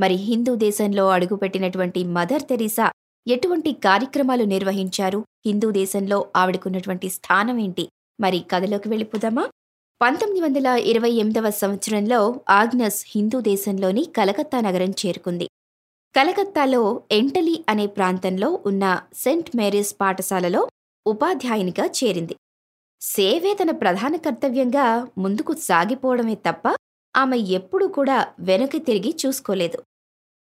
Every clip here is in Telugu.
మరి హిందూ దేశంలో అడుగుపెట్టినటువంటి మదర్ తెరీసా ఎటువంటి కార్యక్రమాలు నిర్వహించారు? హిందూ దేశంలో ఆవిడకున్నటువంటి స్థానం ఏంటి? మరి కథలోకి వెళ్ళిపోదామా? పంతొమ్మిది వందల ఇరవై ఎనిమిదవ సంవత్సరంలో ఆగ్నస్ హిందూ దేశంలోని కలకత్తా నగరం చేరుకుంది. కలకత్తాలో ఎంటలి అనే ప్రాంతంలో ఉన్న సెంట్ మేరీస్ పాఠశాలలో ఉపాధ్యాయునిగా చేరింది. సేవే తన ప్రధాన కర్తవ్యంగా ముందుకు సాగిపోవడమే తప్ప ఆమె ఎప్పుడూ కూడా వెనక్కి తిరిగి చూసుకోలేదు.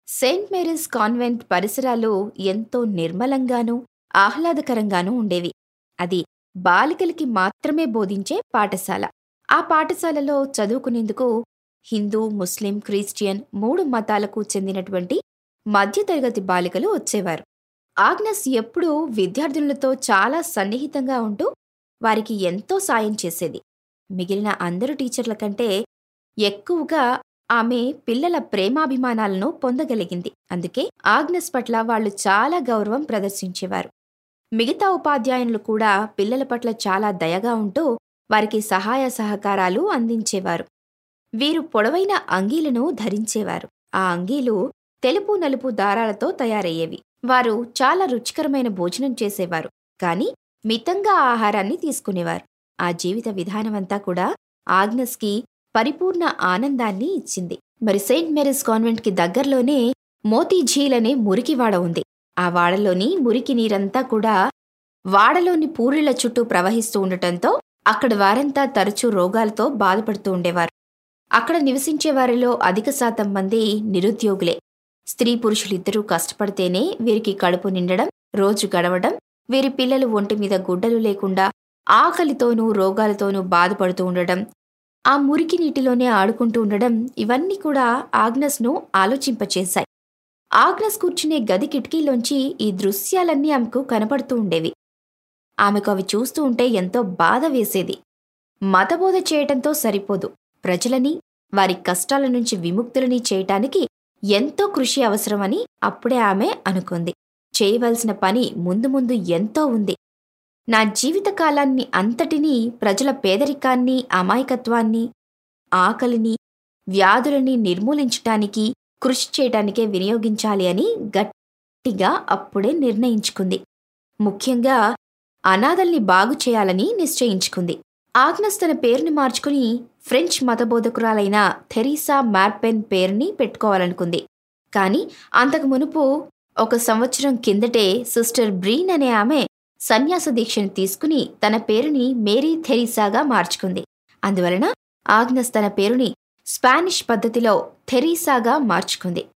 సెయింట్ మేరీస్ కాన్వెంట్ పరిసరాలు ఎంతో నిర్మలంగానూ ఆహ్లాదకరంగానూ ఉండేవి. అది బాలికలకి మాత్రమే బోధించే పాఠశాల. ఆ పాఠశాలలో చదువుకునేందుకు హిందూ ముస్లిం క్రిస్టియన్ మూడు మతాలకు చెందినటువంటి మధ్యతరగతి బాలికలు వచ్చేవారు. ఆగ్నస్ ఎప్పుడూ విద్యార్థులతో చాలా సన్నిహితంగా ఉంటూ వారికి ఎంతో సాయం చేసేది. మిగిలిన అందరు టీచర్ల కంటే ఎక్కువగా ఆమె పిల్లల ప్రేమాభిమానాలను పొందగలిగింది. అందుకే ఆగ్నస్ పట్ల వాళ్ళు చాలా గౌరవం ప్రదర్శించేవారు. మిగతా ఉపాధ్యాయులు కూడా పిల్లల పట్ల చాలా దయగా ఉంటూ వారికి సహాయ సహకారాలు అందించేవారు. వీరు పొడవైన అంగీలను ధరించేవారు. ఆ అంగీలు తెలుపు నలుపు దారాలతో తయారయ్యేవి. వారు చాలా రుచికరమైన భోజనం చేసేవారు. కాని మితంగా ఆహారాన్ని తీసుకునేవారు. ఆ జీవిత విధానమంతా కూడా ఆగ్నస్కి పరిపూర్ణ ఆనందాన్ని ఇచ్చింది. మరి సెయింట్ మేరీస్ కాన్వెంట్కి దగ్గరలోనే మోతీఝీల్ అనే మురికివాడ ఉంది. ఆ వాడలోని మురికి నీరంతా కూడా వాడలోని పూరిళ్ళ చుట్టూ ప్రవహిస్తూ ఉండటంతో అక్కడ వారంతా తరచూ రోగాలతో బాధపడుతూ ఉండేవారు. అక్కడ నివసించే వారిలో అధిక శాతం మంది నిరుద్యోగులే. స్త్రీ పురుషులిద్దరూ కష్టపడితేనే వీరికి కడుపు నిండడం రోజు గడవడం వీరి పిల్లలు ఒంటి మీద గుడ్డలు లేకుండా ఆకలితోనూ రోగాలతోనూ బాధపడుతూ ఉండడం ఆ మురికి నీటిలోనే ఆడుకుంటూ ఉండడం ఇవన్నీ కూడా ఆగ్నస్ను ఆలోచింపచేశాయి. ఆగ్నస్ కూర్చునే గది కిటికీలోంచి ఈ దృశ్యాలన్నీ ఆమెకు కనపడుతూ ఉండేవి. ఆమెకు అవి చూస్తూ ఉంటే ఎంతో బాధ వేసేది. మతబోధ చేయటంతో సరిపోదు. ప్రజలని వారి కష్టాల నుంచి విముక్తులని చేయటానికి ఎంతో కృషి అవసరమని అప్పుడే ఆమె అనుకుంది. చేయవలసిన పని ముందు ముందు ఎంతో ఉంది. నా జీవితకాలాన్ని అంతటినీ ప్రజల పేదరికాన్ని అమాయకత్వాన్ని ఆకలిని వ్యాధులని నిర్మూలించటానికి కృషి చేయటానికే వినియోగించాలి అని గట్టిగా అప్పుడే నిర్ణయించుకుంది. ముఖ్యంగా అనాథల్ని బాగు చేయాలని నిశ్చయించుకుంది. ఆగ్నస్ తన పేరుని మార్చుకుని ఫ్రెంచ్ మతబోధకురాలైన థెరీసా మార్పెన్ పేరుని పెట్టుకోవాలనుకుంది. కానీ అంతకు మునుపు ఒక సంవత్సరం కిందటే సిస్టర్ బ్రీన్ అనే ఆమె సన్యాస దీక్షను తీసుకుని తన పేరుని మేరీ థెరీసాగా మార్చుకుంది. అందువలన ఆగ్నస్ తన పేరుని స్పానిష్ పద్ధతిలో థెరీసాగా మార్చుకుంది.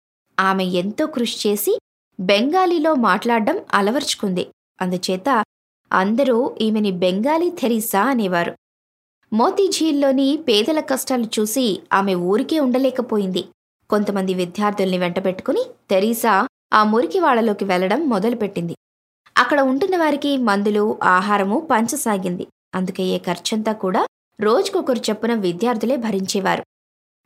ఆమె ఎంతో కృషి చేసి బెంగాలీలో మాట్లాడడం అలవర్చుకుంది. అందుచేత అందరూ ఈమెని బెంగాలీ థెరీసా అనేవారు. మోతీఝీల్లోని పేదల కష్టాలు చూసి ఆమె ఊరికే ఉండలేకపోయింది. కొంతమంది విద్యార్థుల్ని వెంటబెట్టుకుని థెరీసా ఆ మురికి వాడలోకి వెళ్ళడం మొదలుపెట్టింది. అక్కడ ఉంటున్న వారికి మందులు ఆహారము పంచసాగింది. అందుకయ్యే ఖర్చంతా కూడా రోజుకొకరు చొప్పున విద్యార్థులే భరించేవారు.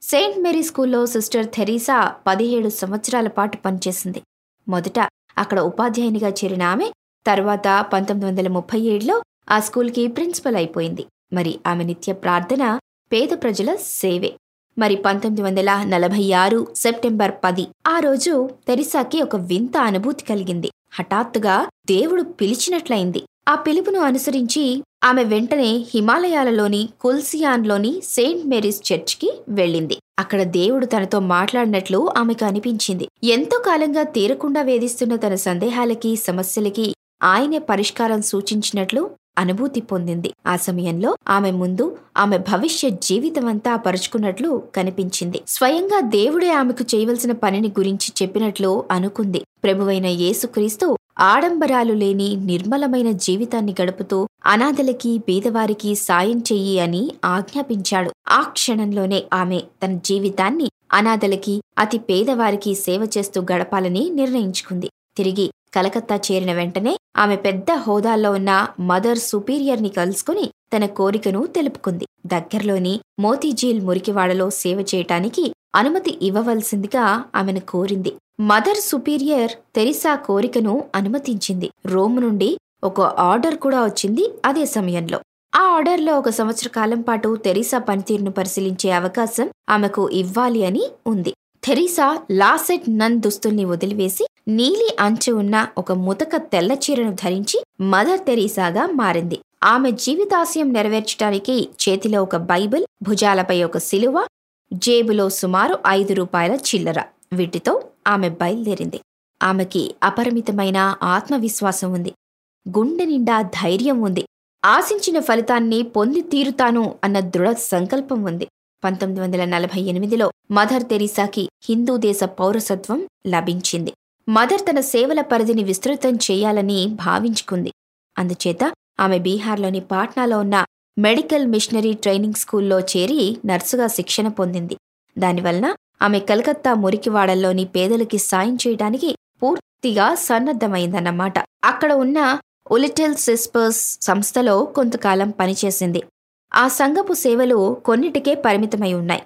సెయింట్ మేరీ స్కూల్లో సిస్టర్ థెరీసా పదిహేడు సంవత్సరాల పాటు పనిచేసింది. మొదట అక్కడ ఉపాధ్యాయునిగా చేరిన ఆమె తర్వాత పంతొమ్మిది వందల ముప్పై ఏడులో ఆ స్కూల్కి ప్రిన్సిపల్ అయిపోయింది. మరి ఆమె నిత్య ప్రార్థన పేద ప్రజల సేవే. మరి పంతొమ్మిది వందల నలభై ఆరు సెప్టెంబర్ పది ఆ రోజు తెరిసాకి ఒక వింత అనుభూతి కలిగింది. హఠాత్తుగా దేవుడు పిలిచినట్లయింది. ఆ పిలుపును అనుసరించి ఆమె వెంటనే హిమాలయాలలోని కుల్సియాన్లోని సెయింట్ మేరీస్ చర్చ్కి వెళ్ళింది. అక్కడ దేవుడు తనతో మాట్లాడినట్లు ఆమెకు అనిపించింది. ఎంతో కాలంగా తీరకుండా వేధిస్తున్న తన సందేహాలకి సమస్యలకి ఆయనే పరిష్కారం సూచించినట్లు అనుభూతి పొందింది. ఆ సమయంలో ఆమె ముందు ఆమె భవిష్య జీవితమంతా పరుచుకున్నట్లు కనిపించింది. స్వయంగా దేవుడే ఆమెకు చేయవలసిన పనిని గురించి చెప్పినట్లు అనుకుంది. ప్రభువైన యేసుక్రీస్తు ఆడంబరాలు లేని నిర్మలమైన జీవితాన్ని గడుపుతూ అనాథలకి బీదవారికి సాయం చెయ్యి అని ఆజ్ఞాపించాడు. ఆ క్షణంలోనే ఆమె తన జీవితాన్ని అనాథలకి అతి పేదవారికి సేవ చేస్తూ గడపాలని నిర్ణయించుకుంది. తిరిగి కలకత్తా చేరిన వెంటనే ఆమె పెద్ద హోదాల్లో ఉన్న మదర్ సుపీరియర్ని కలుసుకుని తన కోరికను తెలుపుకుంది. దగ్గరలోని మోతీజీల్ మురికివాడలో సేవ చేయటానికి అనుమతి ఇవ్వవలసిందిగా ఆమెను కోరింది. మదర్ సుపీరియర్ తెరిసా కోరికను అనుమతించింది. రోమ్ నుండి ఒక ఆర్డర్ కూడా వచ్చింది అదే సమయంలో. ఆ ఆర్డర్లో ఒక సంవత్సర కాలం పాటు తెరిసా పనితీరును పరిశీలించే అవకాశం ఆమెకు ఇవ్వాలి అని ఉంది. థెరీసా లాసెట్ నన్ దుస్తుల్ని వదిలివేసి నీలి అంచు ఉన్న ఒక ముతక తెల్ల చీరను ధరించి మదర్ తెరీసాగా మారింది. ఆమె జీవితాశయం నెరవేర్చడానికి చేతిలో ఒక బైబిల్ భుజాలపై ఒక సిలువ జేబులో సుమారు ఐదు రూపాయల చిల్లర. వీటితో ఆమె బయలుదేరింది. ఆమెకి అపరిమితమైన ఆత్మవిశ్వాసం ఉంది. గుండె నిండా ధైర్యం ఉంది. ఆశించిన ఫలితాన్ని పొంది తీరుతాను అన్న దృఢ సంకల్పం ఉంది. పంతొమ్మిది వందల నలభై ఎనిమిదిలో మదర్ తెరీసాకి హిందూ దేశ పౌరసత్వం లభించింది. మదర్ తన సేవల పరిధిని విస్తృతం చేయాలని భావించుకుంది. అందుచేత ఆమె బీహార్లోని పాట్నాలో ఉన్న మెడికల్ మిషనరీ ట్రైనింగ్ స్కూల్లో చేరి నర్సుగా శిక్షణ పొందింది. దానివలన ఆమె కలకత్తా మురికివాడల్లోని పేదలకి సాయం చేయడానికి పూర్తిగా సన్నద్ధమైందన్నమాట. అక్కడ ఉన్న ఒలిటెల్ సిస్పర్స్ సంస్థలో కొంతకాలం పనిచేసింది. ఆ సంఘపు సేవలు కొన్నిటికే పరిమితమై ఉన్నాయి.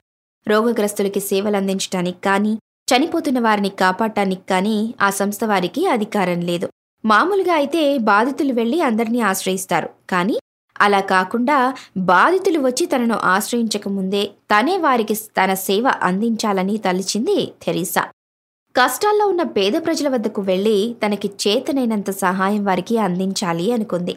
రోగగ్రస్తులకి సేవలందించటానికి కానీ చనిపోతున్న వారిని కాపాడటానికి కానీ ఆ సంస్థ వారికి అధికారం లేదు. మామూలుగా అయితే బాధితులు వెళ్ళి అందరినీ ఆశ్రయిస్తారు. కానీ అలా కాకుండా బాధితులు వచ్చి తనను ఆశ్రయించకముందే తనే వారికి తన సేవ అందించాలని తలిచింది థెరీసా కష్టాల్లో ఉన్న పేద ప్రజల వద్దకు వెళ్ళి తనకి చేతనైనంత సహాయం వారికి అందించాలి అనుకుంది.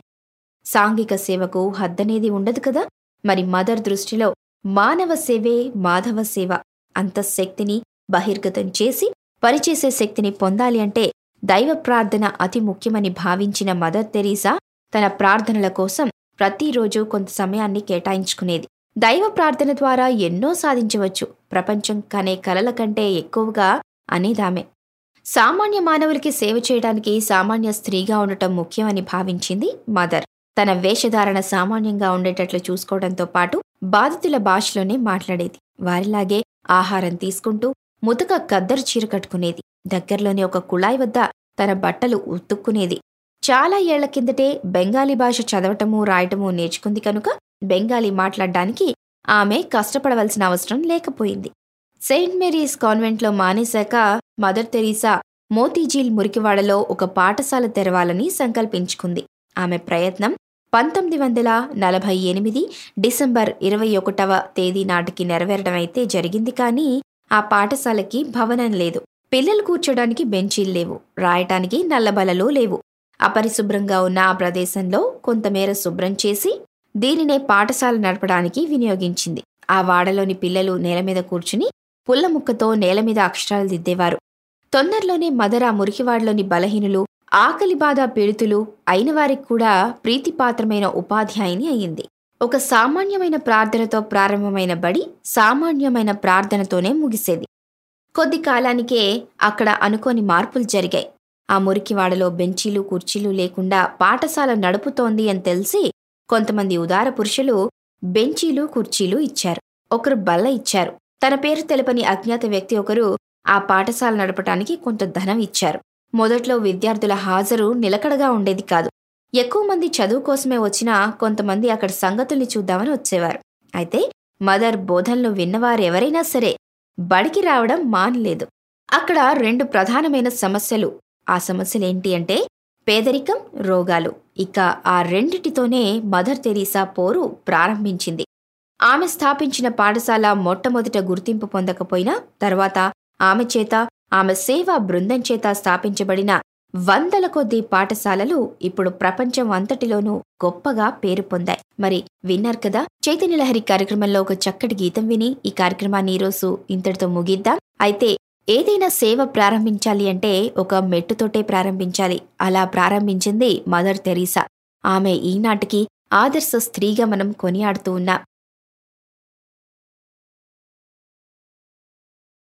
సాంఘిక సేవకు హద్దనేది ఉండదు కదా? మరి మదర్ దృష్టిలో మానవ సేవే మాధవ సేవ. అంత శక్తిని బహిర్గతం చేసి పనిచేసే శక్తిని పొందాలి అంటే దైవ ప్రార్థన అతి ముఖ్యమని భావించిన మదర్ తెరీసా తన ప్రార్థనల కోసం ప్రతిరోజు కొంత సమయాన్ని కేటాయించుకునేది. దైవ ప్రార్థన ద్వారా ఎన్నో సాధించవచ్చు. ప్రపంచం కనే కలల కంటే ఎక్కువగా అనేదామె. సామాన్య మానవులకి సేవ చేయడానికి సామాన్య స్త్రీగా ఉండటం ముఖ్యమని భావించింది మదర్. తన వేషధారణ సామాన్యంగా ఉండేటట్లు చూసుకోవడంతో పాటు బాధితుల భాషలోనే మాట్లాడేది. వారిలాగే ఆహారం తీసుకుంటూ ముతక కద్దరు చీర కట్టుకునేది. దగ్గరలోని ఒక కుళాయి వద్ద తన బట్టలు ఉతుక్కునేది. చాలా ఏళ్ళ కిందటే బెంగాలీ భాష చదవటము రాయటము నేర్చుకుంది కనుక బెంగాలీ మాట్లాడడానికి ఆమె కష్టపడవలసిన అవసరం లేకపోయింది. సెయింట్ మేరీస్ కాన్వెంట్లో మానేశాక మదర్ తెరీసా మోతీజీల్ మురికివాడలో ఒక పాఠశాల తెరవాలని సంకల్పించుకుంది. ఆమె ప్రయత్నం పంతొమ్మిది వందల నలభై ఎనిమిది డిసెంబర్ ఇరవై ఒకటవ తేదీ నాటికి నెరవేరడమైతే జరిగింది కానీ ఆ పాఠశాలకి భవనం లేదు. పిల్లలు కూర్చోడానికి బెంచీలు లేవు. రాయటానికి నల్లబలలు లేవు. అపరిశుభ్రంగా ఉన్న ఆ ప్రదేశంలో కొంతమేర శుభ్రం చేసి దీనినే పాఠశాల నడపడానికి వినియోగించింది. ఆ వాడలోని పిల్లలు నేల మీద కూర్చుని పుల్ల ముక్కతో నేల మీద అక్షరాలు దిద్దేవారు. తొందరలోనే మదర మురికివాడలోని బలహీనులు ఆకలి బాధ పీడితులు అయిన వారికి కూడా ప్రీతిపాత్రమైన ఉపాధ్యాయుని అయింది ఒక సామాన్యమైన ప్రార్థనతో ప్రారంభమైన బడి సామాన్యమైన ప్రార్థనతోనే ముగిసేది. కొద్ది కాలానికే అక్కడ అనుకోని మార్పులు జరిగాయి. ఆ మురికివాడలో బెంచీలు కుర్చీలు లేకుండా పాఠశాల నడుపుతోంది అని తెలిసి కొంతమంది ఉదార పురుషులు బెంచీలు కుర్చీలు ఇచ్చారు. ఒకరు బల్ల ఇచ్చారు. తన పేరు తెలపని అజ్ఞాత వ్యక్తి ఒకరు ఆ పాఠశాల నడపటానికి కొంత ధనం ఇచ్చారు. మొదట్లో విద్యార్థుల హాజరు నిలకడగా ఉండేది కాదు. ఎక్కువ మంది చదువు కోసమే వచ్చినా కొంతమంది అక్కడ సంగతుల్ని చూద్దామని వచ్చేవారు. అయితే మదర్ బోధనలు విన్నవారు ఎవరైనా సరే బడికి రావడం మానలేదు. అక్కడ రెండు ప్రధానమైన సమస్యలు. ఆ సమస్యలేంటి అంటే పేదరికం రోగాలు. ఇక ఆ రెండిటితోనే మదర్ తెరీసా పోరు ప్రారంభించింది. ఆమె స్థాపించిన పాఠశాల మొట్టమొదట గుర్తింపు పొందకపోయినా తర్వాత ఆమె చేత ఆమె సేవా బృందం చేత స్థాపించబడిన వందల కొద్దీ పాఠశాలలు ఇప్పుడు ప్రపంచం అంతటిలోనూ గొప్పగా పేరు పొందాయి. మరి విన్నారు కదా? చైతన్యలహరి కార్యక్రమంలో ఒక చక్కటి గీతం విని ఈ కార్యక్రమాన్ని ఈరోజు ఇంతటితో ముగిద్దాం. అయితే ఏదైనా సేవ ప్రారంభించాలి అంటే ఒక మెట్టుతోటే ప్రారంభించాలి. అలా ప్రారంభించింది మదర్ తెరీసా. ఆమె ఈనాటికి ఆదర్శ స్త్రీగా మనం కొనియాడుతూ ఉన్నాం.